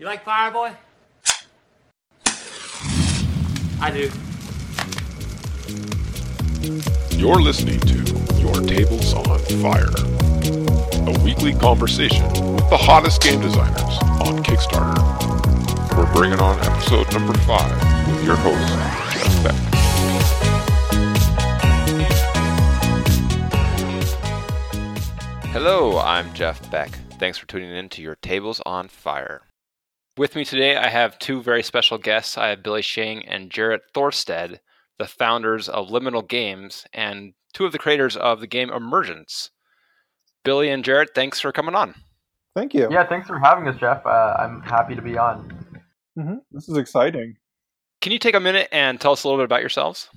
You like Fireboy? I do. You're listening to Your Tables on Fire, a weekly conversation with the hottest game designers on Kickstarter. We're bringing on episode number five with your host, Jeff Beck. Hello, I'm Jeff Beck. Thanks for tuning in to Your Tables on Fire. With me today, I have two very special guests. I have Billy Sheng and Jarrett Thorsted, the founders of Liminal Games and two of the creators of the game Emergence. Billy and Jarrett, thanks for coming on. Thank you. Yeah, thanks for having us, Jeff. Uh, I'm happy to be on. hmm This is exciting. Can you take a minute and tell us a little bit about yourselves?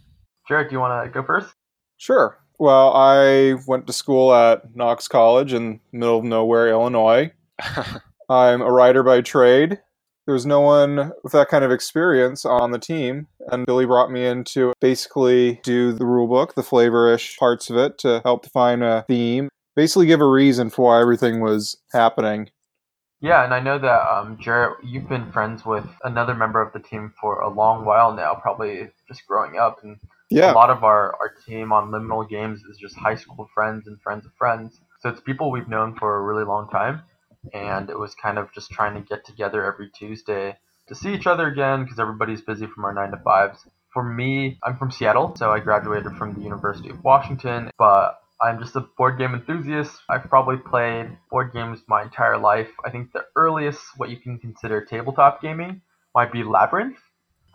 Jarrett, do you want to go first? Sure. Well, I went to school at Knox College in middle of nowhere, Illinois. I'm a writer by trade. There's no one with that kind of experience on the team, and Billy brought me in to basically do the rulebook, the flavorish parts of it, to help define a theme, basically give a reason for why everything was happening. Yeah, and I know that um, Jarrett, you've been friends with another member of the team for a long while now, probably just growing up. And Yeah. a lot of our, our team on Liminal Games is just high school friends and friends of friends. So it's people we've known for a really long time. And it was kind of just trying to get together every Tuesday to see each other again because everybody's busy from our 9 to 5s. For me, I'm from Seattle, so I graduated from the University of Washington, but I'm just a board game enthusiast. I've probably played board games my entire life. I think the earliest, what you can consider tabletop gaming, might be Labyrinth.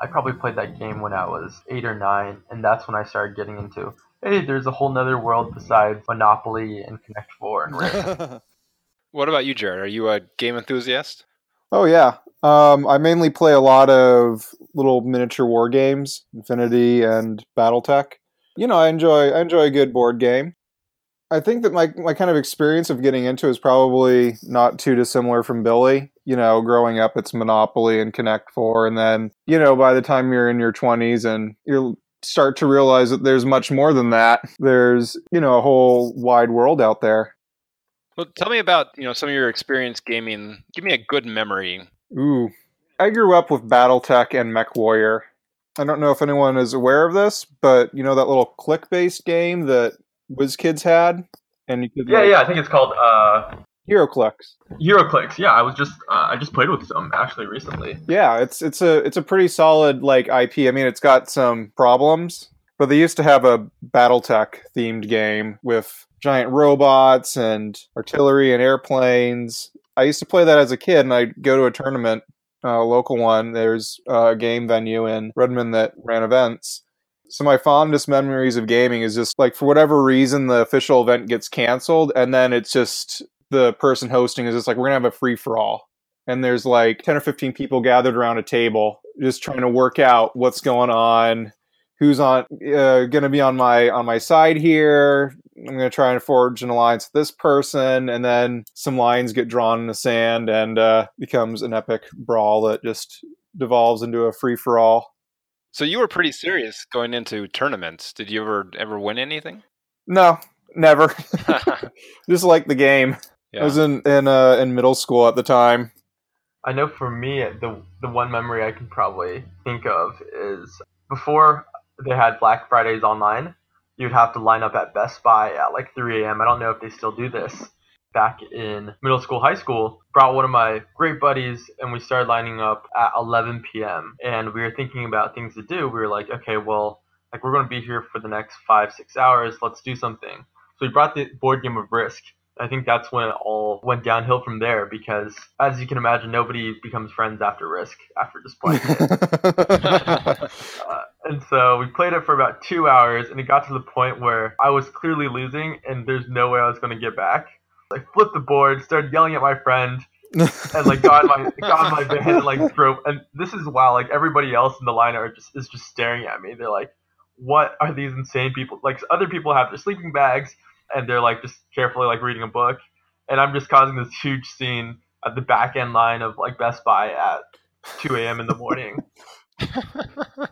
I probably played that game when I was eight or nine, and that's when I started getting into hey, there's a whole nother world besides Monopoly and Connect Four and. What about you, Jarrett? Are you a game enthusiast? Oh yeah. Um, I mainly play a lot of little miniature war games, Infinity and BattleTech. You know, I enjoy I enjoy a good board game. I think that my my kind of experience of getting into is probably not too dissimilar from Billy. You know, growing up, it's Monopoly and Connect Four, and then you know, by the time you're in your twenties and you start to realize that there's much more than that. There's you know a whole wide world out there. Well, tell me about you know some of your experience gaming. Give me a good memory. Ooh. I grew up with Battletech and Mech Warrior. I don't know if anyone is aware of this, but you know that little click based game that WizKids had? And you could yeah, like, yeah, I think it's called uh, Hero Clicks. HeroClix. Yeah, I was just uh, I just played with some actually recently. Yeah, it's it's a it's a pretty solid like IP. I mean it's got some problems, but they used to have a Battletech themed game with giant robots and artillery and airplanes. I used to play that as a kid and I'd go to a tournament uh, a local one. There's a game venue in Redmond that ran events. So my fondest memories of gaming is just like for whatever reason the official event gets canceled and then it's just the person hosting is just like we're gonna have a free for all. And there's like 10 or 15 people gathered around a table just trying to work out what's going on, who's on uh, gonna be on my on my side here. I'm gonna try and forge an alliance with this person, and then some lines get drawn in the sand and uh, becomes an epic brawl that just devolves into a free for all. So you were pretty serious going into tournaments. Did you ever ever win anything? No, never. just like the game. I was in in uh, in middle school at the time. I know for me, the the one memory I can probably think of is before they had Black Fridays online, you'd have to line up at Best Buy at like 3 a.m. I don't know if they still do this. Back in middle school, high school, brought one of my great buddies, and we started lining up at 11 p.m. And we were thinking about things to do. We were like, okay, well, like we're going to be here for the next five, six hours. Let's do something. So we brought the board game of Risk. I think that's when it all went downhill from there because, as you can imagine, nobody becomes friends after Risk after just playing it. Uh, and so we played it for about two hours, and it got to the point where I was clearly losing, and there's no way I was going to get back. I flipped the board, started yelling at my friend, and like got my got my van and like drove. And this is while like everybody else in the line are just is just staring at me. They're like, "What are these insane people?" Like other people have their sleeping bags, and they're like just carefully like reading a book, and I'm just causing this huge scene at the back end line of like Best Buy at 2 a.m. in the morning.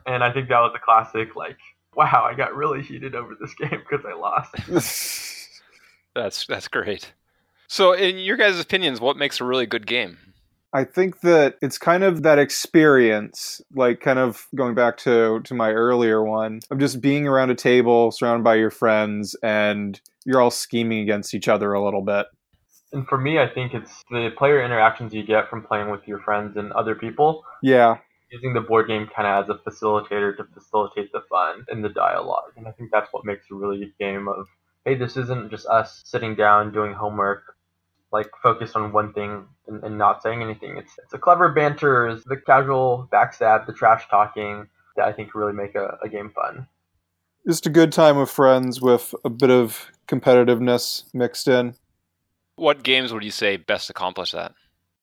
and I think that was a classic. Like, wow, I got really heated over this game because I lost. That's that's great. So, in your guys' opinions, what makes a really good game? I think that it's kind of that experience, like kind of going back to to my earlier one of just being around a table surrounded by your friends and you're all scheming against each other a little bit. And for me, I think it's the player interactions you get from playing with your friends and other people. Yeah, Using the board game kind of as a facilitator to facilitate the fun and the dialogue. And I think that's what makes a really good game of, hey, this isn't just us sitting down doing homework, like focused on one thing and, and not saying anything. It's, it's a clever banter, it's the casual backstab, the trash talking that I think really make a, a game fun. just a good time with friends with a bit of competitiveness mixed in. What games would you say best accomplish that?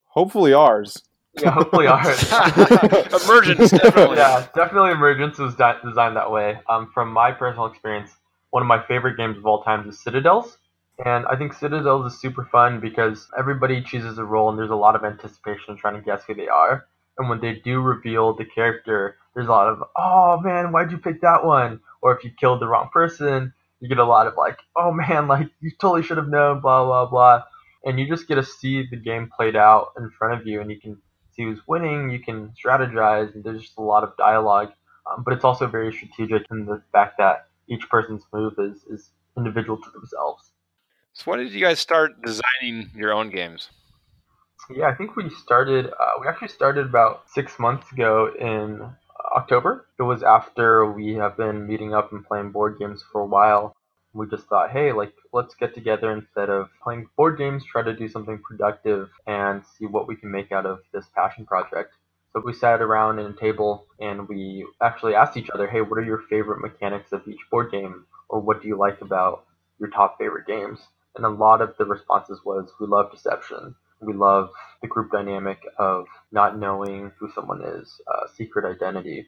Hopefully ours. Yeah, hopefully ours. Emergence, definitely. yeah, definitely Emergence was di- designed that way. Um, from my personal experience, one of my favorite games of all time is Citadels. And I think Citadels is super fun because everybody chooses a role and there's a lot of anticipation trying to guess who they are. And when they do reveal the character, there's a lot of, oh man, why'd you pick that one? Or if you killed the wrong person, you get a lot of like, oh man, like you totally should have known, blah, blah, blah. And you just get to see the game played out in front of you and you can see who's winning, you can strategize, and there's just a lot of dialogue. Um, but it's also very strategic in the fact that each person's move is, is individual to themselves. So when did you guys start designing your own games? Yeah, I think we started, uh, we actually started about six months ago in October. It was after we have been meeting up and playing board games for a while. We just thought, hey, like, let's get together instead of playing board games, try to do something productive and see what we can make out of this passion project. So we sat around in a table and we actually asked each other, hey, what are your favorite mechanics of each board game? Or what do you like about your top favorite games? And a lot of the responses was, we love deception. We love the group dynamic of not knowing who someone is, uh, secret identity.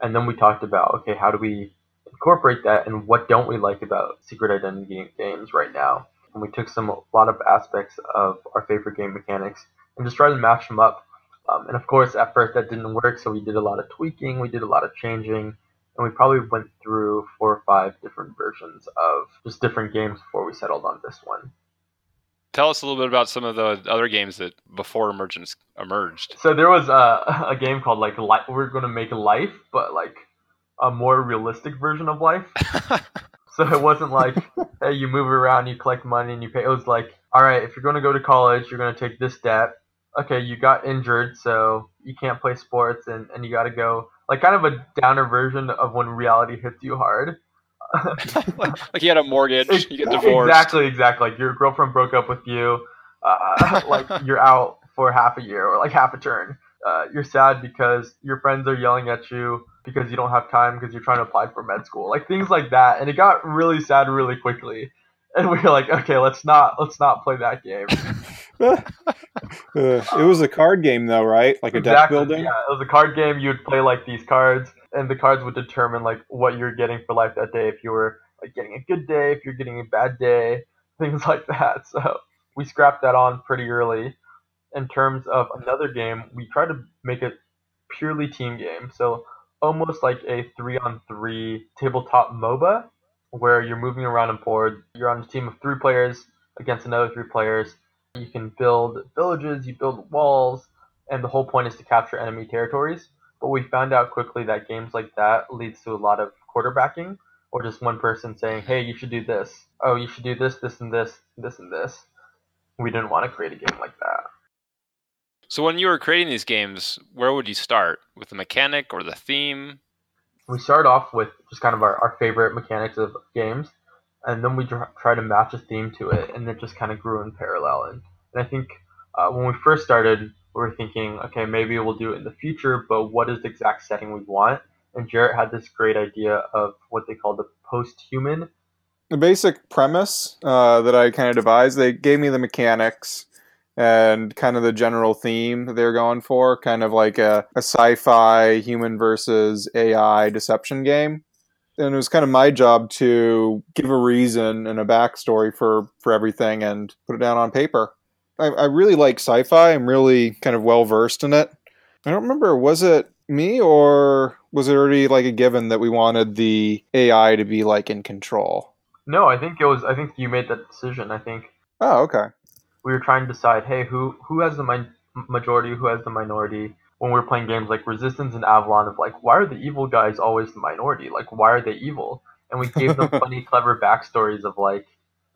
And then we talked about, okay, how do we incorporate that and what don't we like about secret identity games right now? And we took some a lot of aspects of our favorite game mechanics and just tried to match them up. Um, and of course, at first that didn't work, so we did a lot of tweaking, we did a lot of changing, and we probably went through four or five different versions of just different games before we settled on this one. Tell us a little bit about some of the other games that before Emergence emerged. So there was a, a game called like Li- we're gonna make life, but like a more realistic version of life. So it wasn't like, hey, you move around, you collect money, and you pay. It was like, all right, if you're going to go to college, you're going to take this debt. Okay, you got injured, so you can't play sports, and, and you got to go. Like, kind of a downer version of when reality hits you hard. like you had a mortgage, you get divorced. Exactly, exactly. Like your girlfriend broke up with you. Uh, like you're out for half a year or like half a turn. Uh, you're sad because your friends are yelling at you because you don't have time because you're trying to apply for med school. Like things like that, and it got really sad really quickly. And we were like, okay, let's not let's not play that game. Uh, it was a card game though, right? Like a deck building. Yeah, it was a card game. You would play like these cards, and the cards would determine like what you're getting for life that day. If you were like getting a good day, if you're getting a bad day, things like that. So we scrapped that on pretty early. In terms of another game, we tried to make it purely team game. So almost like a three on three tabletop MOBA, where you're moving around a board. You're on a team of three players against another three players. You can build villages, you build walls, and the whole point is to capture enemy territories. But we found out quickly that games like that leads to a lot of quarterbacking, or just one person saying, "Hey, you should do this. Oh, you should do this, this, and this, this, and this." We didn't want to create a game like that. So when you were creating these games, where would you start? With the mechanic or the theme? we start off with just kind of our, our favorite mechanics of games, and then we tr- try to match a theme to it, and it just kind of grew in parallel. And, and I think uh, when we first started, we were thinking, okay, maybe we'll do it in the future, but what is the exact setting we want? And Jarrett had this great idea of what they call the post-human. the basic premise uh, that I kind of devised, they gave me the mechanics and kind of the general theme they're going for, kind of like a, a sci-fi human versus AI deception game. And it was kind of my job to give a reason and a backstory for, for everything and put it down on paper. I, I really like sci-fi. I'm really kind of well versed in it. I don't remember, was it me or was it already like a given that we wanted the AI to be like in control? No, I think it was. I think you made that decision. I think Oh, okay. We were trying to decide, hey, who who has the mind majority, who has the minority. When we're playing games like Resistance and Avalon, of like, why are the evil guys always the minority? Like, why are they evil? And we gave them funny, clever backstories of like,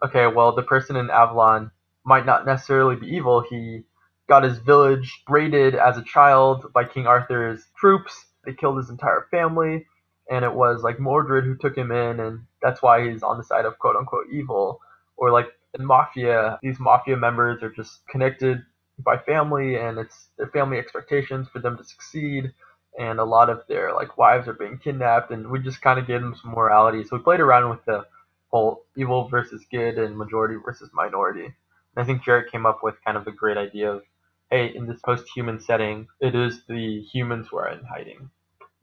okay, well, the person in Avalon might not necessarily be evil. He got his village raided as a child by King Arthur's troops. They killed his entire family, and it was like Mordred who took him in, and that's why he's on the side of quote unquote evil. Or like in Mafia, these Mafia members are just connected by family, and it's their family expectations for them to succeed. And a lot of their like wives are being kidnapped, and we just kind of gave them some morality. So we played around with the whole evil versus good and majority versus minority. And I think Jarrett came up with kind of a great idea of hey, in this post-human setting, it is the humans who are in hiding.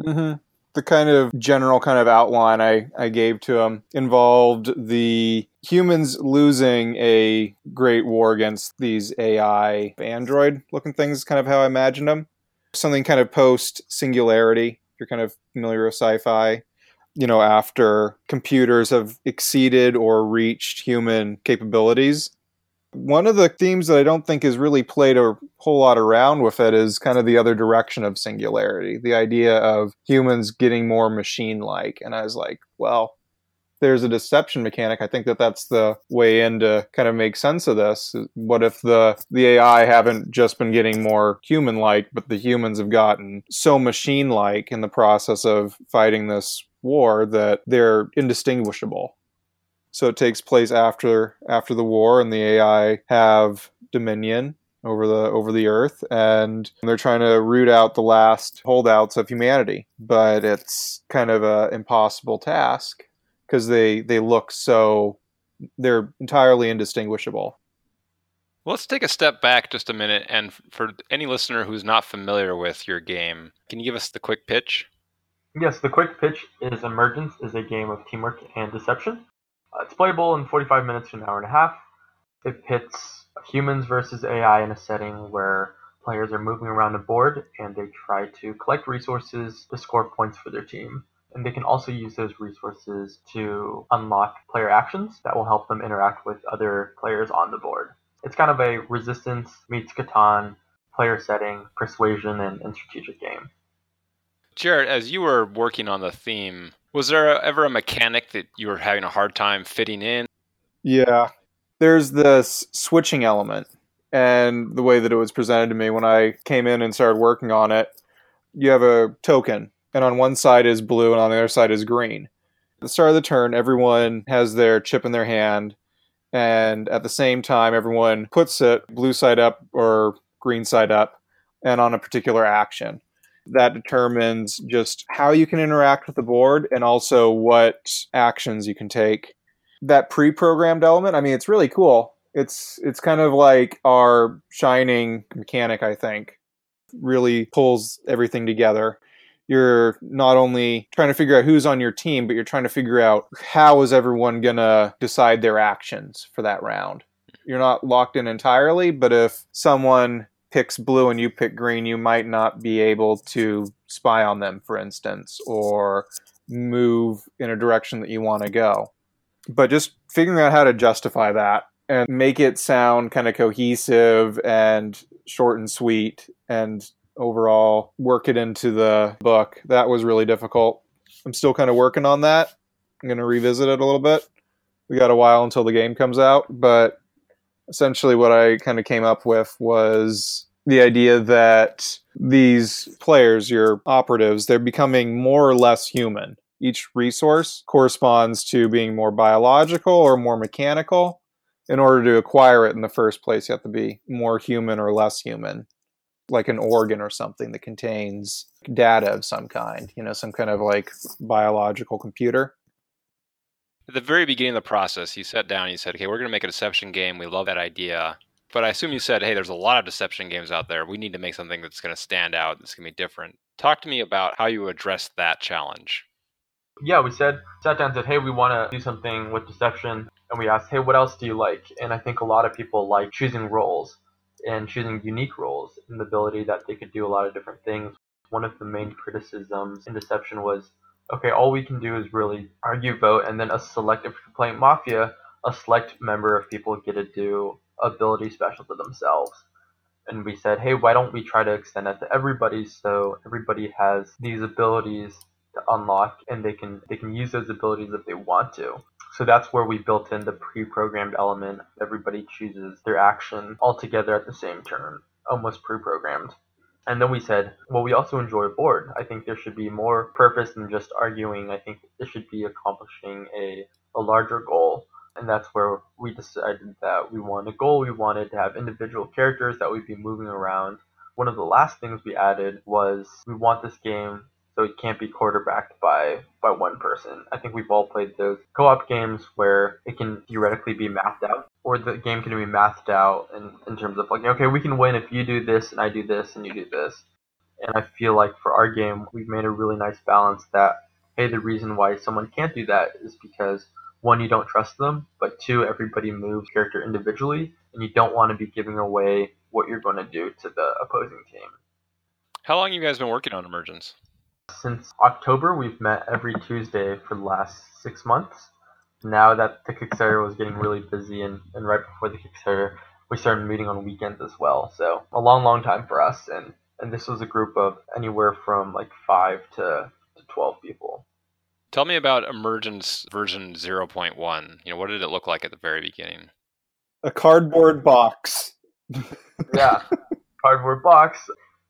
Mm-hmm. The kind of general kind of outline I, I gave to him involved the humans losing a great war against these AI android looking things, kind of how I imagined them. Something kind of post singularity. You're kind of familiar with sci fi. You know, after computers have exceeded or reached human capabilities, one of the themes that I don't think has really played a whole lot around with it is kind of the other direction of singularity, the idea of humans getting more machine like. And I was like, well, there's a deception mechanic. I think that that's the way in to kind of make sense of this. What if the the AI haven't just been getting more human like, but the humans have gotten so machine like in the process of fighting this war that they're indistinguishable so it takes place after after the war, and the AI have dominion over the over the earth, and they're trying to root out the last holdouts of humanity. But it's kind of an impossible task because they they look so they're entirely indistinguishable. Well, let's take a step back just a minute, and for any listener who's not familiar with your game, can you give us the quick pitch? Yes, the quick pitch is Emergence is a game of teamwork and deception. Uh, it's playable in 45 minutes to an hour and a half. It pits humans versus AI in a setting where players are moving around a board and they try to collect resources to score points for their team. And they can also use those resources to unlock player actions that will help them interact with other players on the board. It's kind of a resistance meets Catan player setting, persuasion, and, and strategic game. Jarrett, as you were working on the theme, was there ever a mechanic that you were having a hard time fitting in? Yeah. There's this switching element. And the way that it was presented to me when I came in and started working on it, you have a token, and on one side is blue, and on the other side is green. At the start of the turn, everyone has their chip in their hand, and at the same time, everyone puts it blue side up or green side up, and on a particular action that determines just how you can interact with the board and also what actions you can take. That pre-programmed element, I mean, it's really cool. It's it's kind of like our shining mechanic, I think. Really pulls everything together. You're not only trying to figure out who's on your team, but you're trying to figure out how is everyone gonna decide their actions for that round. You're not locked in entirely, but if someone picks blue and you pick green, you might not be able to spy on them, for instance, or move in a direction that you want to go. But just figuring out how to justify that and make it sound kind of cohesive and short and sweet and overall work it into the book, that was really difficult. I'm still kind of working on that. I'm going to revisit it a little bit. We got a while until the game comes out, but essentially what I kind of came up with was the idea that these players, your operatives, they're becoming more or less human. Each resource corresponds to being more biological or more mechanical. In order to acquire it in the first place, you have to be more human or less human, like an organ or something that contains data of some kind, you know, some kind of like biological computer. At the very beginning of the process, you sat down and you said, okay, we're going to make a deception game. We love that idea. But I assume you said, hey, there's a lot of deception games out there. We need to make something that's going to stand out, that's going to be different. Talk to me about how you addressed that challenge. Yeah, we said, sat down and said, hey, we want to do something with deception. And we asked, hey, what else do you like? And I think a lot of people like choosing roles and choosing unique roles and the ability that they could do a lot of different things. One of the main criticisms in deception was okay, all we can do is really argue vote, and then a select, if you're Mafia, a select member of people get to do ability special to themselves. and we said, hey, why don't we try to extend that to everybody so everybody has these abilities to unlock and they can they can use those abilities if they want to. So that's where we built in the pre-programmed element. Everybody chooses their action all together at the same turn, almost pre-programmed. And then we said, well, we also enjoy a board. I think there should be more purpose than just arguing. I think it should be accomplishing a, a larger goal. And that's where we decided that we wanted a goal. We wanted to have individual characters that we'd be moving around. One of the last things we added was we want this game so it can't be quarterbacked by by one person. I think we've all played those co-op games where it can theoretically be mathed out, or the game can be mathed out in, in terms of like, okay, we can win if you do this and I do this and you do this. And I feel like for our game, we've made a really nice balance that hey, the reason why someone can't do that is because one, you don't trust them, but two, everybody moves character individually, and you don't want to be giving away what you're going to do to the opposing team. How long have you guys been working on Emergence? Since October, we've met every Tuesday for the last six months. Now that the Kickstarter was getting really busy, and, and right before the Kickstarter, we started meeting on weekends as well. So a long, long time for us, and and this was a group of anywhere from like five to, to twelve people. Tell me about Emergence version 0.1. You know, what did it look like at the very beginning? A cardboard box. yeah, cardboard box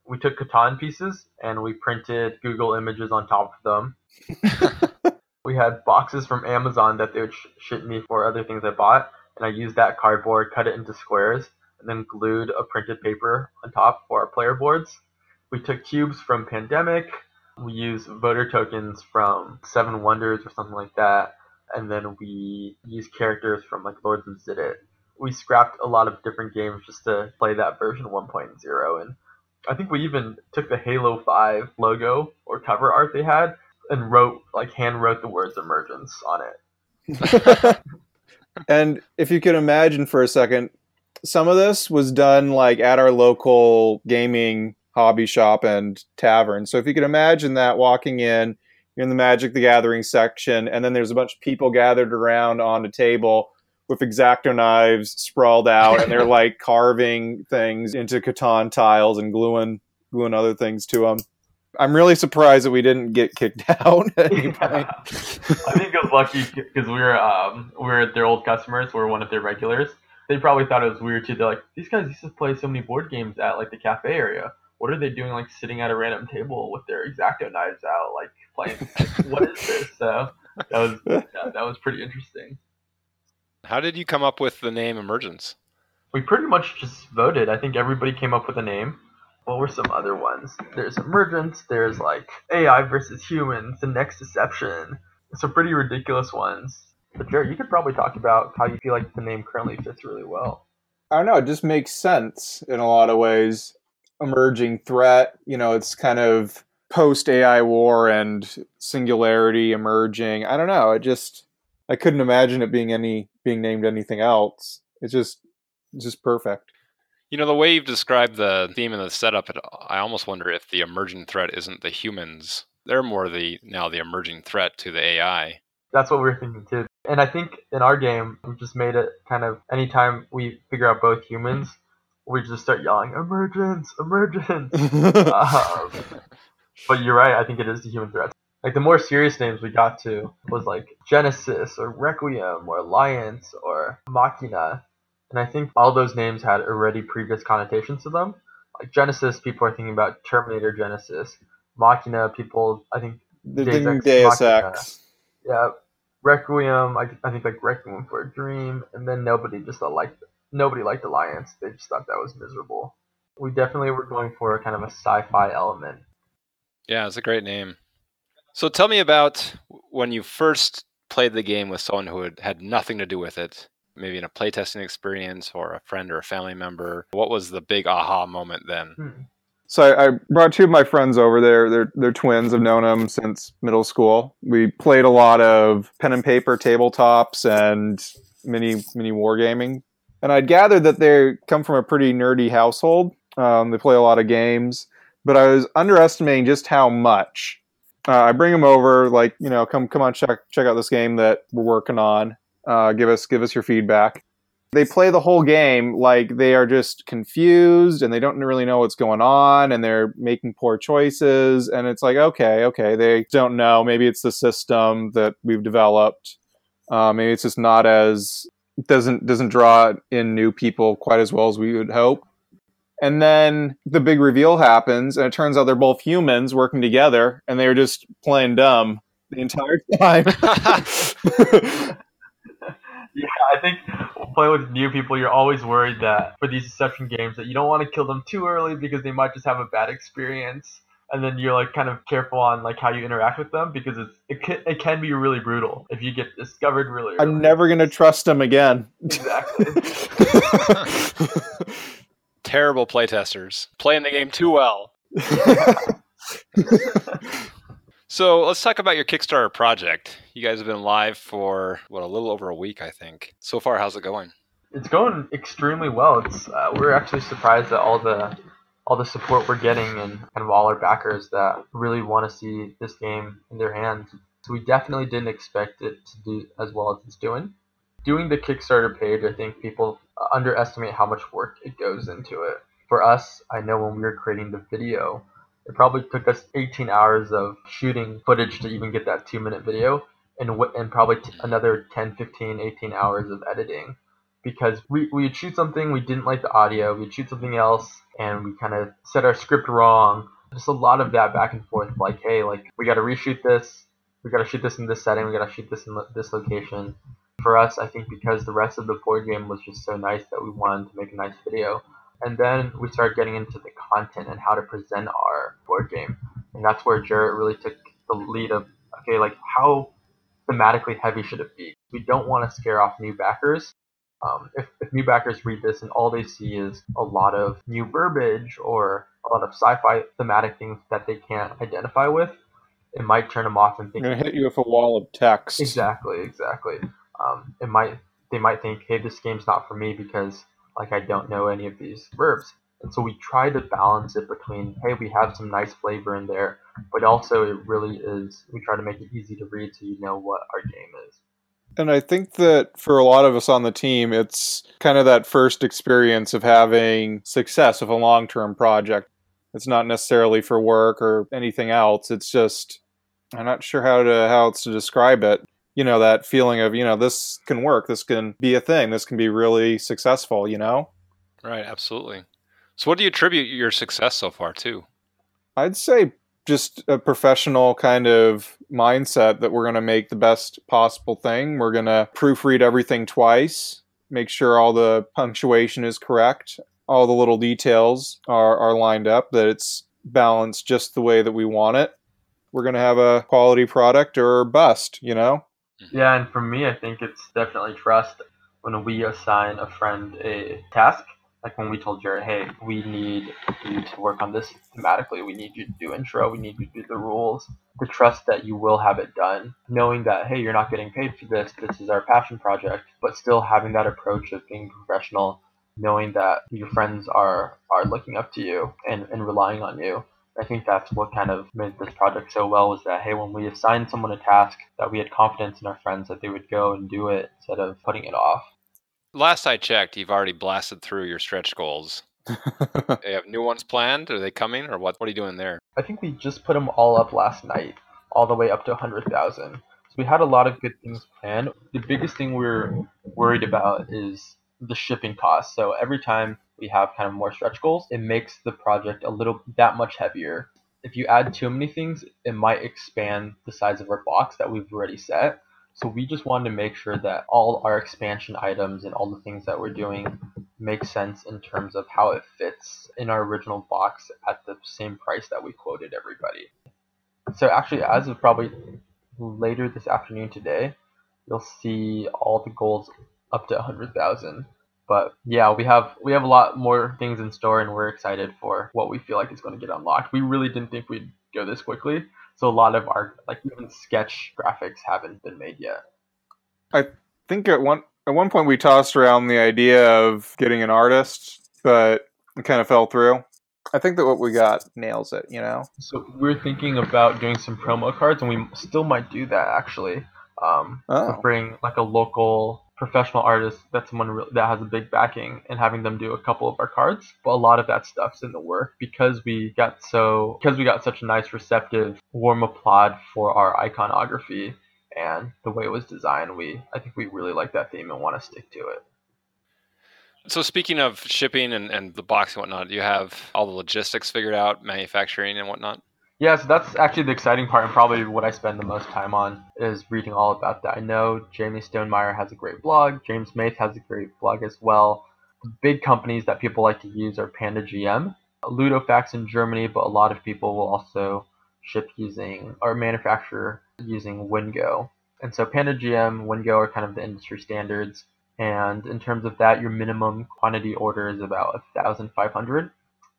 we took Catan pieces and we printed Google images on top of them. we had boxes from Amazon that they would sh- ship me for other things I bought, and I used that cardboard, cut it into squares, and then glued a printed paper on top for our player boards. We took cubes from Pandemic. We used voter tokens from Seven Wonders or something like that, and then we used characters from like Lords of Xidit. We scrapped a lot of different games just to play that version 1.0, and I think we even took the Halo 5 logo or cover art they had and wrote, like, hand wrote the words emergence on it. and if you can imagine for a second, some of this was done like at our local gaming hobby shop and tavern. So if you can imagine that walking in, you're in the Magic the Gathering section, and then there's a bunch of people gathered around on a table with exacto knives sprawled out, and they're like carving things into Catan tiles and gluing gluing other things to them. I'm really surprised that we didn't get kicked out point. I think it was lucky because we were um, we were their old customers. We are one of their regulars. They probably thought it was weird too. They're like, these guys used to play so many board games at like the cafe area. What are they doing, like sitting at a random table with their exacto knives out, like playing? what is this? So that was yeah, that was pretty interesting. How did you come up with the name Emergence? We pretty much just voted. I think everybody came up with a name. What were some other ones? There's Emergence, there's like AI versus humans, the next deception. Some pretty ridiculous ones. But Jarrett, you could probably talk about how you feel like the name currently fits really well. I don't know, it just makes sense in a lot of ways. Emerging threat, you know, it's kind of post AI war and singularity emerging. I don't know, it just I couldn't imagine it being any being named anything else. It's just it's just perfect. You know, the way you've described the theme and the setup, I almost wonder if the emerging threat isn't the humans. They're more the now the emerging threat to the AI. That's what we're thinking too. And I think in our game, we just made it kind of anytime we figure out both humans, we just start yelling, emergence, emergence. um, but you're right. I think it is the human threat like the more serious names we got to was like Genesis or Requiem or Alliance or Machina. And I think all those names had already previous connotations to them. Like Genesis, people are thinking about Terminator Genisys. Machina, people, I think they're Deus thinking Deus Ex. Yeah, Requiem, I, I think like Requiem for a Dream, and then nobody just uh, liked nobody liked Alliance. They just thought that was miserable. We definitely were going for a kind of a sci-fi element. Yeah, it's a great name. So tell me about when you first played the game with someone who had, had nothing to do with it, maybe in a playtesting experience or a friend or a family member. What was the big aha moment then? Hmm. So I, I, brought two of my friends over there. They're they're twins. I've known them since middle school. We played a lot of pen and paper tabletops and mini mini wargaming. And I'd gathered that they come from a pretty nerdy household. Um, they play a lot of games, but I was underestimating just how much uh, I bring them over, like you know, come come on, check check out this game that we're working on. Uh, give us give us your feedback. they play the whole game like they are just confused and they don't really know what's going on and they're making poor choices and it's like okay okay they don't know maybe it's the system that we've developed uh, maybe it's just not as doesn't doesn't draw in new people quite as well as we would hope and then the big reveal happens and it turns out they're both humans working together and they were just playing dumb the entire time Yeah, I think playing with new people, you're always worried that for these deception games that you don't want to kill them too early because they might just have a bad experience, and then you're like kind of careful on like how you interact with them because it's it can, it can be really brutal if you get discovered really. Early. I'm never going to trust them again exactly. Terrible playtesters. Playing the game too well. So let's talk about your Kickstarter project. You guys have been live for what a little over a week, I think. So far, how's it going? it's going extremely well. It's uh, we're actually surprised at all the all the support we're getting and kind of all our backers that really want to see this game in their hands. So we definitely didn't expect it to do as well as it's doing. Doing the Kickstarter page, I think people underestimate how much work it goes into it. For us, I know when we were creating the video, it probably took us 18 hours of shooting footage to even get that two minute video, and w- and probably t- another 10, 15, 18 hours of editing because we, we'd shoot something, we didn't like the audio, we'd shoot something else, and we kind of set our script wrong. Just a lot of that back and forth, like, hey, like, we got to reshoot this, we got to shoot this in this setting, we got to shoot this in lo- this location. For us, I think because the rest of the board game was just so nice that we wanted to make a nice video. And then we started getting into the content and how to present our board game. And that's where Jarrett really took the lead of, okay, like, how thematically heavy should it be? We don't want to scare off new backers, um, if, if new backers read this and all they see is a lot of new verbiage or a lot of sci-fi thematic things that they can't identify with, it might turn them off and I'm think gonna hit you with a wall of text. exactly, exactly. Um, it might they might think, hey, this game's not for me because like I don't know any of these verbs. And so we try to balance it between, hey, we have some nice flavor in there, but also it really is. We try to make it easy to read so you know what our game is. And I think that for a lot of us on the team, it's kind of that first experience of having success with a long term project. It's not necessarily for work or anything else. It's just I'm not sure how to how else to describe it. You know, that feeling of, you know, this can work, this can be a thing, this can be really successful, you know? Right, absolutely. So, what do you attribute your success so far to? I'd say just a professional kind of mindset that we're going to make the best possible thing. We're going to proofread everything twice, make sure all the punctuation is correct, all the little details are, are lined up, that it's balanced just the way that we want it. We're going to have a quality product or bust, you know? Mm-hmm. Yeah, and for me, I think it's definitely trust. When we assign a friend a task, like when we told Jarrett, hey, we need you to work on this thematically, we need you to do intro, we need you to do the rules, the trust that you will have it done, knowing that, hey, you're not getting paid for this, this is our passion project, but still having that approach of being professional, knowing that your friends are, are looking up to you and, and relying on you. I think that's what kind of made this project so well was that hey, when we assigned someone a task, that we had confidence in our friends that they would go and do it instead of putting it off. Last I checked, you've already blasted through your stretch goals. They have new ones planned? Are they coming, or what? What are you doing there? I think we just put them all up last night, all the way up to 100,000. So we had a lot of good things planned. The biggest thing we're worried about is the shipping cost. So every time we have kind of more stretch goals, it makes the project a little that much heavier. If you add too many things, it might expand the size of our box that we've already set. So we just wanted to make sure that all our expansion items and all the things that we're doing make sense in terms of how it fits in our original box at the same price that we quoted everybody. So actually, as of probably later this afternoon today, you'll see all the goals up to 100,000. But yeah, we have we have a lot more things in store, and we're excited for what we feel like is going to get unlocked. We really didn't think we'd go this quickly, so a lot of our like even sketch graphics haven't been made yet. I think at one at one point we tossed around the idea of getting an artist, but it kind of fell through. I think that what we got nails it, you know. So we're thinking about doing some promo cards, and we still might do that actually. Um, Oh. bring like a local professional artist that's someone re- that has a big backing and having them do a couple of our cards. But a lot of that stuff's in the work because we got so because we got such a nice receptive warm applaud for our iconography and the way it was designed. We i think we really like that theme and want to stick to it. So speaking of shipping and, and the box and whatnot, do you have all the logistics figured out, manufacturing and whatnot? Yeah, so that's actually the exciting part, and probably what I spend the most time on is reading all about that. I know Jamey Stonemeyer has a great blog. James Mathe has a great blog as well. The big companies that people like to use are Panda GM, Ludofact in Germany, but a lot of people will also ship using or manufacture using Wingo. And so Panda GM, Wingo are kind of the industry standards. And in terms of that, your minimum quantity order is about 1,500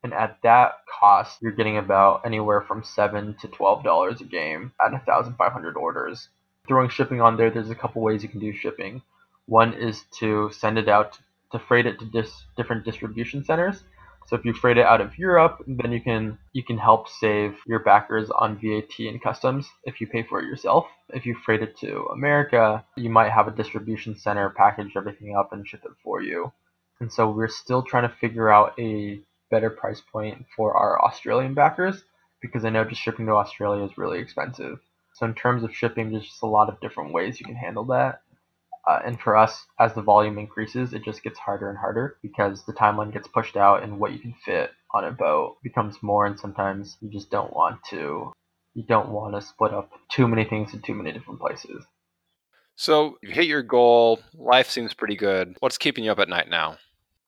and at that cost, you're getting about anywhere from seven to twelve dollars a game at a thousand five hundred orders. Throwing shipping on there, there's a couple ways you can do shipping. One is to send it out to freight it to dis- different distribution centers. So if you freight it out of Europe, then you can you can help save your backers on VAT and customs if you pay for it yourself. If you freight it to America, you might have a distribution center package everything up and ship it for you. And so we're still trying to figure out a better price point for our Australian backers because I know just shipping to Australia is really expensive. So in terms of shipping, there's just a lot of different ways you can handle that. Uh, and for us, as the volume increases, it just gets harder and harder because the timeline gets pushed out and what you can fit on a boat becomes more. And sometimes you just don't want to, you don't want to split up too many things in too many different places. So you hit your goal. Life seems pretty good. What's keeping you up at night now?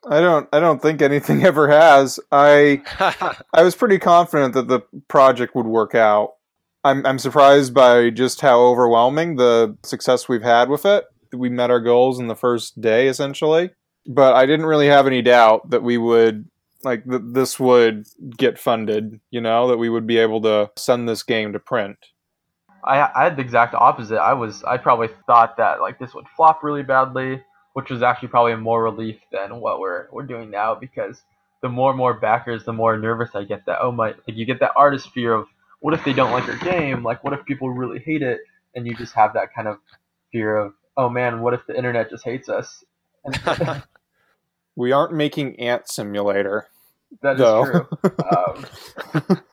I don't I don't think anything ever has. I I was pretty confident that the project would work out. I'm I'm surprised by just how overwhelming the success we've had with it. We met our goals in the first day essentially, but I didn't really have any doubt that we would like that this would get funded, you know, that we would be able to send this game to print. I, I had the exact opposite. I was I probably thought that like this would flop really badly which was actually probably more relief than what we're we're doing now because the more and more backers, the more nervous I get that oh my like you get that artist fear of what if they don't like your game? Like what if people really hate it? And you just have that kind of fear of oh man, what if the internet just hates us? We aren't making Ant Simulator. that is No. true. Um,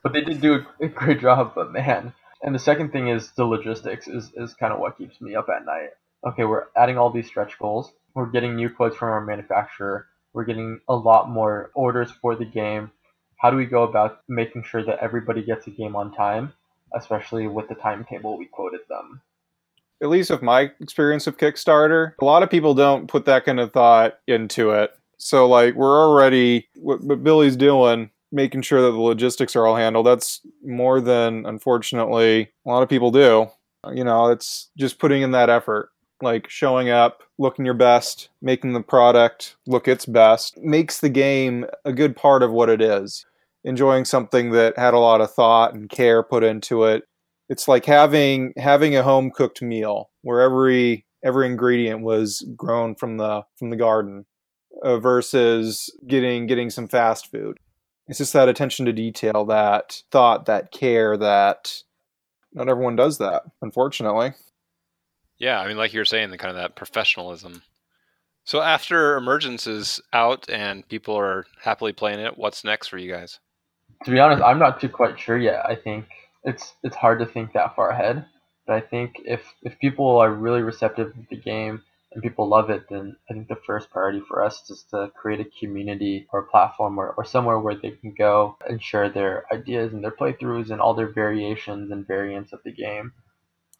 but they did do a, a great job. But man, and the second thing is the logistics is is kind of what keeps me up at night. Okay, we're adding all these stretch goals. We're getting new quotes from our manufacturer. We're getting a lot more orders for the game. How do we go about making sure that everybody gets a game on time, especially with the timetable we quoted them? at least with my experience of Kickstarter, a lot of people don't put that kind of thought into it. So, like, we're already, what, what Billy's doing, making sure that the logistics are all handled, that's more than, unfortunately, a lot of people do. You know, it's just putting in that effort, like showing up, looking your best, making the product look its best, makes the game a good part of what it is. Enjoying something that had a lot of thought and care put into it. It's like having having a home cooked meal where every every ingredient was grown from the from the garden uh, versus getting getting some fast food. It's just that attention to detail that thought that care that not everyone does that unfortunately Yeah, I mean, like you were saying, the kind of that professionalism. So after Emergence is out and people are happily playing it, what's next for you guys? To be honest, I'm not too quite sure yet. I think it's it's hard to think that far ahead. But I think if if people are really receptive to the game and people love it, then I think the first priority for us is to create a community or a platform or, or somewhere where they can go and share their ideas and their playthroughs and all their variations and variants of the game.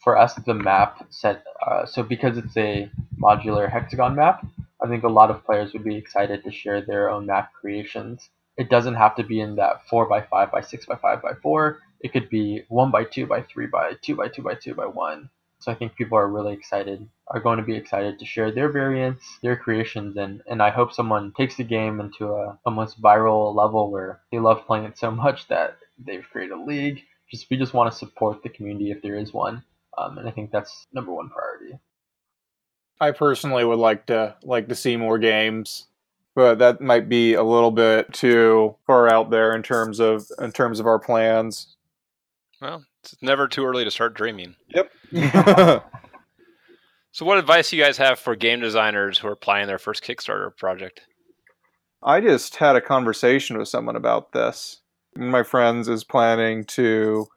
For us, the map set uh, so because it's a modular hexagon map, I think a lot of players would be excited to share their own map creations. It doesn't have to be in that four by five by six by five by four. It could be one by two by three by two by two by two by one. So I think people are really excited, are going to be excited to share their variants, their creations, and, and I hope someone takes the game into a almost viral level where they love playing it so much that they've created a league. Just we just want to support the community if there is one, um, and I think that's number one priority. i personally would like to like to see more games but that might be a little bit too far out there in terms of in terms of our plans Well, it's never too early to start dreaming. yep So, what advice do you guys have for game designers who are planning their first Kickstarter project? I just had a conversation with someone about this. One of my friends is planning to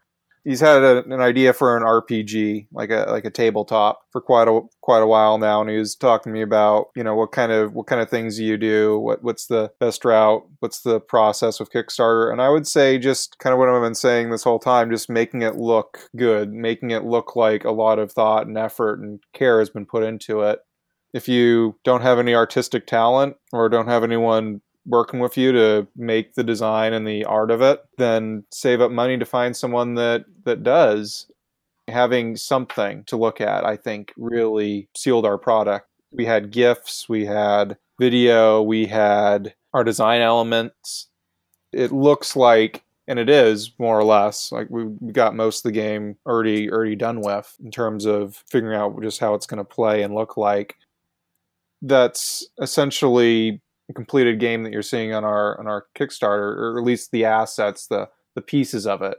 he's had a, an idea for an RPG, like a like a tabletop, for quite a quite a while now, and he was talking to me about you know what kind of what kind of things you do, what what's the best route, what's the process with Kickstarter, and I would say just kind of what I've been saying this whole time, just making it look good, making it look like a lot of thought and effort and care has been put into it. If you don't have any artistic talent or don't have anyone working with you to make the design and the art of it, then save up money to find someone that that does. Having something to look at, I think, really sealed our product. We had GIFs, we had video, we had our design elements. It looks like and it is more or less like we, got most of the game already already done with in terms of figuring out just how it's going to play and look like that's essentially completed game that you're seeing on our on our Kickstarter, or at least the assets, the the pieces of it.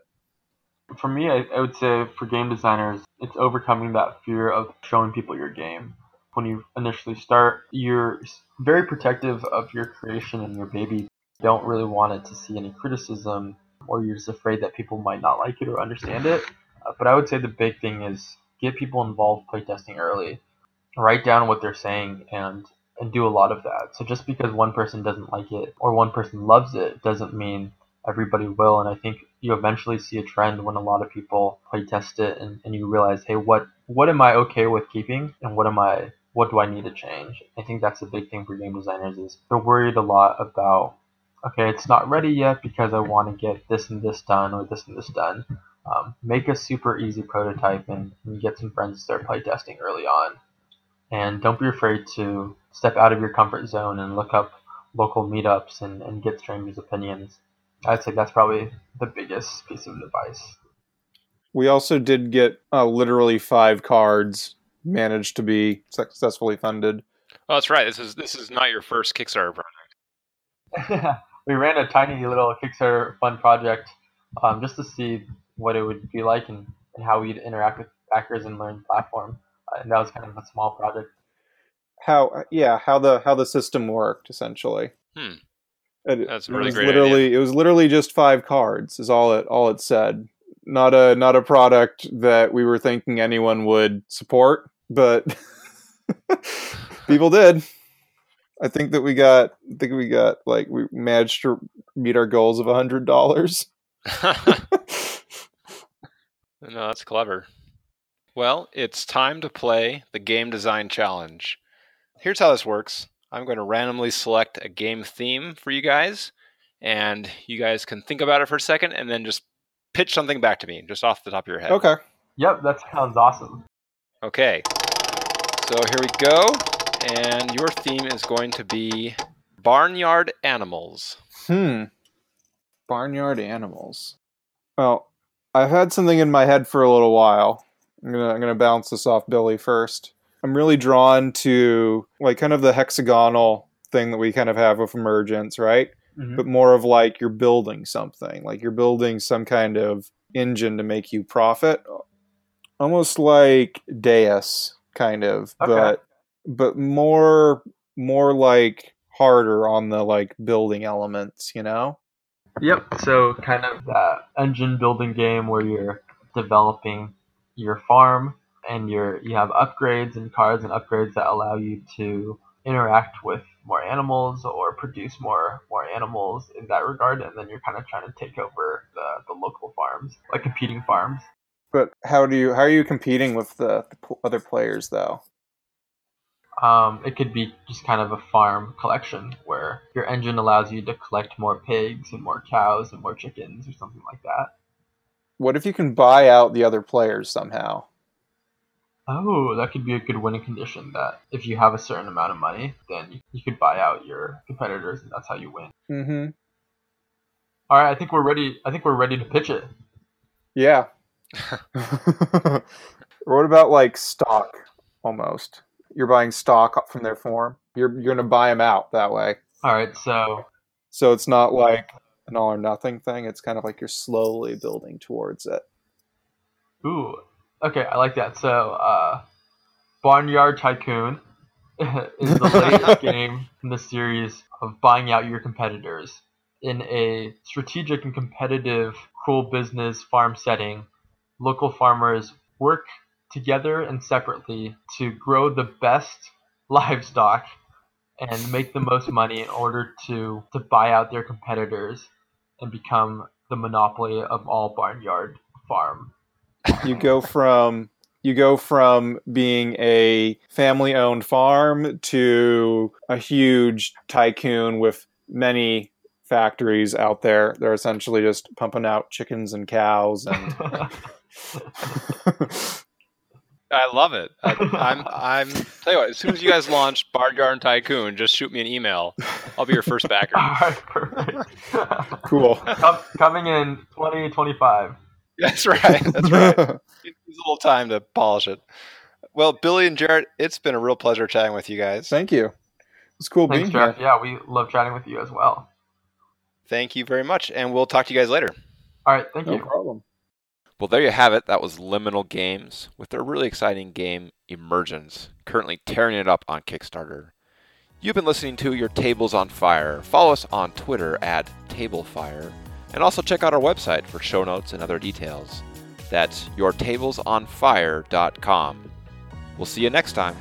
For me, I, I would say for game designers, it's overcoming that fear of showing people your game. When you initially start, you're very protective of your creation and your baby. You don't really want it to see any criticism, or you're just afraid that people might not like it or understand it. Uh, but I would say the big thing is get people involved playtesting early. Write down what they're saying and and do a lot of that. So just because one person doesn't like it or one person loves it doesn't mean everybody will. And I think you eventually see a trend when a lot of people play test it and, and you realize, hey, what what am I okay with keeping and what am I what do I need to change? I think that's a big thing for game designers is they're worried a lot about okay, it's not ready yet because I want to get this and this done or this and this done. Um, make a super easy prototype and, and get some friends to start playtesting early on. And don't be afraid to step out of your comfort zone and look up local meetups and, and get strangers' opinions. I'd say that's probably the biggest piece of advice. We also did get uh, literally five cards managed to be successfully funded. Oh, that's right. This is this is not your first Kickstarter project. we ran a tiny little Kickstarter fund project um, just to see what it would be like and, and how we'd interact with backers and learn platform. Uh, and that was kind of a small project how yeah how the how the system worked essentially. Hmm. It, That's really it was great. Literally, idea. it was literally just five cards. Is all it all it said. Not a not a product that we were thinking anyone would support, but people did. I think that we got. I think we got like we managed to meet our goals of a hundred dollars. no, that's clever. Well, it's time to play the game design challenge. Here's how this works I'm going to randomly select a game theme for you guys, and you guys can think about it for a second and then just pitch something back to me, just off the top of your head. Okay. Yep, that sounds awesome. Okay. So here we go. And your theme is going to be barnyard animals. Hmm. Barnyard animals. Well, I've had something in my head for a little while. I'm gonna I'm gonna bounce this off Billy first. I'm really drawn to like kind of the hexagonal thing that we kind of have with emergence, right? Mhm. But more of like you're building something, like you're building some kind of engine to make you profit, almost like Deus, kind of, Okay. but but more more like harder on the like building elements, you know? Yep. So kind of that engine building game where you're developing your farm and you're you have upgrades and cards and upgrades that allow you to interact with more animals or produce more more animals in that regard and then you're kind of trying to take over the, the local farms like competing farms But how do you how are you competing with the, the other players though? um, it could be just kind of a farm collection where your engine allows you to collect more pigs and more cows and more chickens or something like that What if you can buy out the other players somehow? Oh, that could be a good winning condition. That if you have a certain amount of money, then you, you could buy out your competitors, and that's how you win. Mm-hmm. All right, I think we're ready. I think we're ready to pitch it. Yeah. what about like stock almost? You're buying stock from their form. You're you're gonna buy them out that way. All right, so So it's not like an all or nothing thing. It's kind of like you're slowly building towards it. ooh, okay, I like that. So uh, Barnyard Tycoon is the latest game in the series of buying out your competitors. In a strategic and competitive cruel business farm setting, local farmers work together and separately to grow the best livestock and make the most money in order to, to buy out their competitors and become the monopoly of all barnyard farm. you go from you go from being a family owned farm to a huge tycoon with many factories out there. They're essentially just pumping out chickens and cows and I love it. I, I'm I'm tell you what. As soon as you guys launch Barnyard Tycoon, just shoot me an email. I'll be your first backer. All right, perfect. cool. Com- coming in 2025. That's right. That's right. It needs a little time to polish it. Well, Billy and Jarrett, it's been a real pleasure chatting with you guys. Thank you. It's cool Thanks, being here. Yeah, we love chatting with you as well. Thank you very much, and we'll talk to you guys later. All right, thank No you. No problem. Well, there you have it. That was Liminal Games with their really exciting game, Emergence, currently tearing it up on Kickstarter. You've been listening to Your Tables on Fire. Follow us on Twitter at TableFire, and also check out our website for show notes and other details. That's yourtablesonfire.com. We'll see you next time.